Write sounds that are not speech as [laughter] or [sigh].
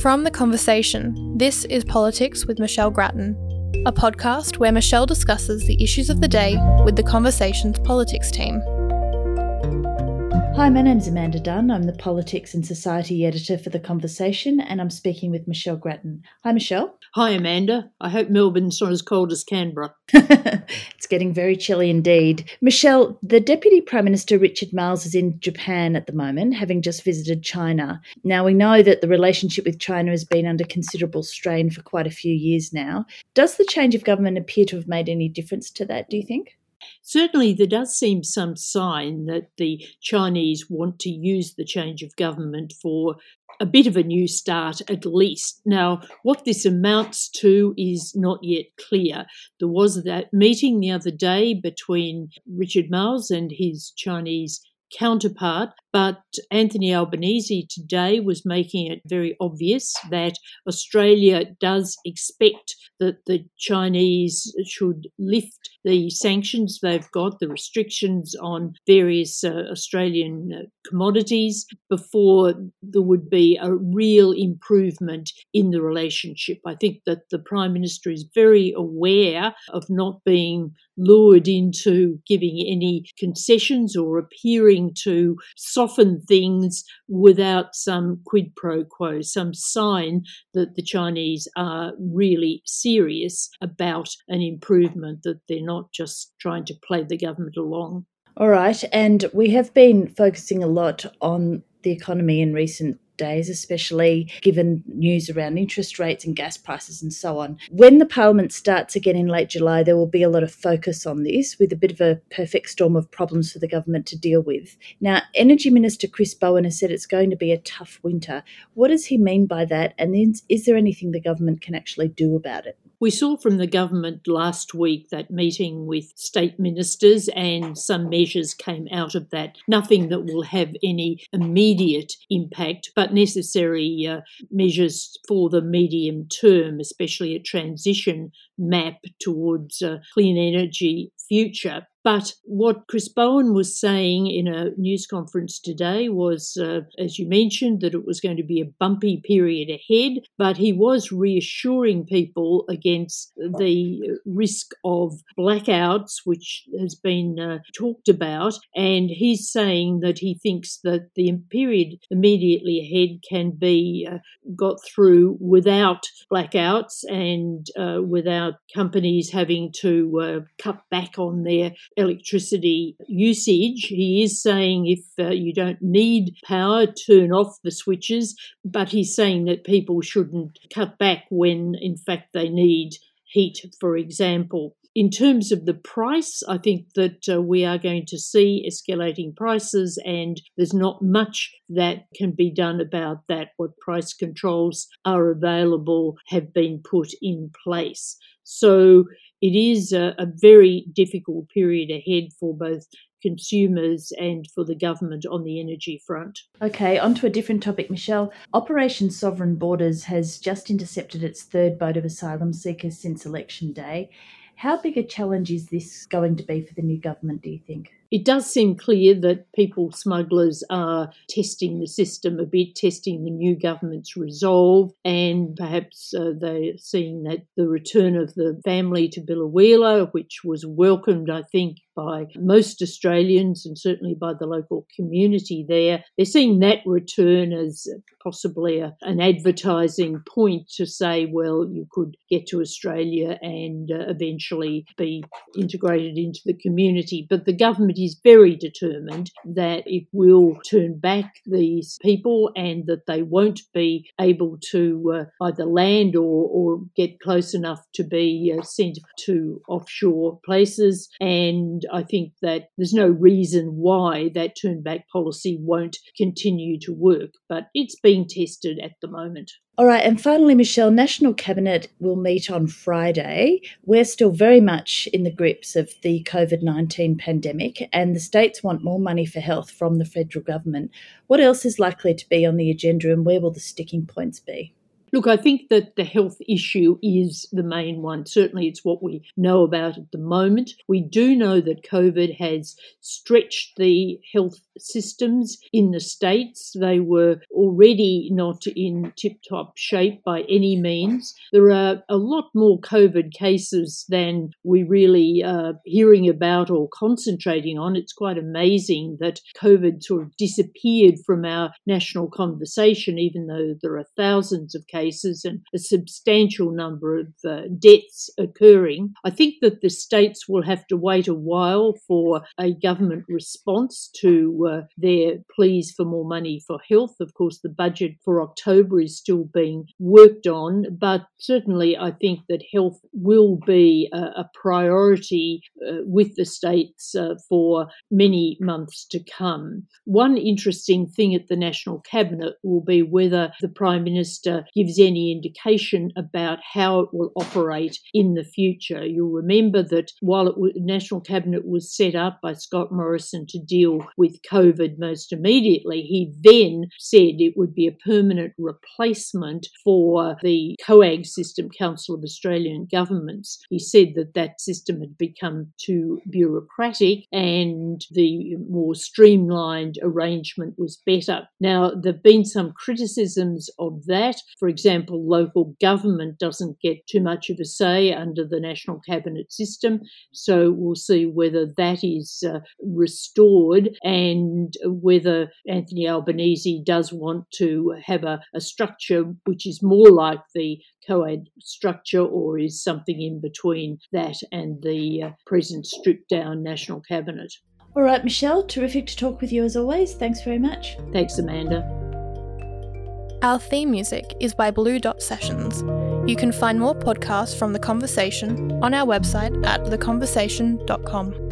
From The Conversation, this is Politics with Michelle Grattan, a podcast where Michelle discusses the issues of the day with The Conversation's politics team. Hi, my name's Amanda Dunn. I'm the Politics and Society Editor for The Conversation, and I'm speaking with Michelle Grattan. Hi, Michelle. Hi, Amanda. I hope Melbourne's not as cold as Canberra. [laughs] it's getting very chilly indeed. Michelle, the Deputy Prime Minister Richard Marles is in Japan at the moment, having just visited China. Now, we know that the relationship with China has been under considerable strain for quite a few years now. Does the change of government appear to have made any difference to that, do you think? Certainly, there does seem some sign that the Chinese want to use the change of government for a bit of a new start at least. Now, what this amounts to is not yet clear. There was that meeting the other day between Richard Marles and his Chinese counterpart. But Anthony Albanese today was making it very obvious that Australia does expect that the Chinese should lift the sanctions they've got, the restrictions on various uh, Australian uh, commodities, before there would be a real improvement in the relationship. I think that the Prime Minister is very aware of not being lured into giving any concessions or appearing to soften things without some quid pro quo, some sign that the Chinese are really serious about an improvement, that they're not just trying to play the government along. All right. And we have been focusing a lot on the economy in recent days, especially given news around interest rates and gas prices and so on. When the Parliament starts again in late July, there will be a lot of focus on this with a bit of a perfect storm of problems for the government to deal with. Now, Energy Minister Chris Bowen has said it's going to be a tough winter. What does he mean by that? And is there anything the government can actually do about it? We saw from the government last week that meeting with state ministers, and some measures came out of that. Nothing that will have any immediate impact, but necessary uh, measures for the medium term, especially a transition map towards a clean energy future. But what Chris Bowen was saying in a news conference today was, uh, as you mentioned, that it was going to be a bumpy period ahead, but he was reassuring people against the risk of blackouts, which has been uh, talked about. And he's saying that he thinks that the period immediately ahead can be uh, got through without blackouts and uh, without companies having to uh, cut back on their electricity usage. He is saying if uh, you don't need power, turn off the switches, but he's saying that people shouldn't cut back when, in fact, they need heat, for example. In terms of the price, I think that uh, we are going to see escalating prices, and there's not much that can be done about that. What price controls are available have been put in place. So it is a, a very difficult period ahead for both consumers and for the government on the energy front. Okay, on to a different topic, Michelle. Operation Sovereign Borders has just intercepted its third boat of asylum seekers since election day. How big a challenge is this going to be for the new government, do you think? it does seem clear that people smugglers are testing the system a bit, testing the new government's resolve, and perhaps uh, they're seeing that the return of the family to Biloela, which was welcomed, I think, by most Australians and certainly by the local community there, they're seeing that return as possibly a, an advertising point to say, well, you could get to Australia and uh, eventually be integrated into the community. But the government is very determined that it will turn back these people and that they won't be able to uh, either land or, or get close enough to be uh, sent to offshore places. And I think that there's no reason why that turn back policy won't continue to work, but it's being tested at the moment. All right, and finally, Michelle, National Cabinet will meet on Friday. We're still very much in the grips of the COVID 19 pandemic, and the states want more money for health from the federal government. What else is likely to be on the agenda, and where will the sticking points be? Look, I think that the health issue is the main one. Certainly, it's what we know about at the moment. We do know that COVID has stretched the health systems in the States. They were already not in tip top shape by any means. There are a lot more COVID cases than we really are hearing about or concentrating on. It's quite amazing that COVID sort of disappeared from our national conversation, even though there are thousands of cases and a substantial number of uh, deaths occurring. I think that the states will have to wait a while for a government response to uh, their pleas for more money for health. Of course, the budget for October is still being worked on, but certainly I think that health will be a, a priority uh, with the states uh, for many months to come. One interesting thing at the National Cabinet will be whether the Prime Minister gives any indication about how it will operate in the future. You'll remember that while the National Cabinet was set up by Scott Morrison to deal with COVID most immediately, he then said it would be a permanent replacement for the COAG system, Council of Australian Governments. He said that that system had become too bureaucratic and the more streamlined arrangement was better. Now, there have been some criticisms of that. For example, local government doesn't get too much of a say under the national cabinet system, so we'll see whether that is uh, restored and whether Anthony Albanese does want to have a, a structure which is more like the COAG structure or is something in between that and the uh, present stripped down national cabinet. All right, Michelle, terrific to talk with you as always. Thanks very much. Thanks, Amanda. Our theme music is by Blue Dot Sessions. You can find more podcasts from The Conversation on our website at theconversation.com.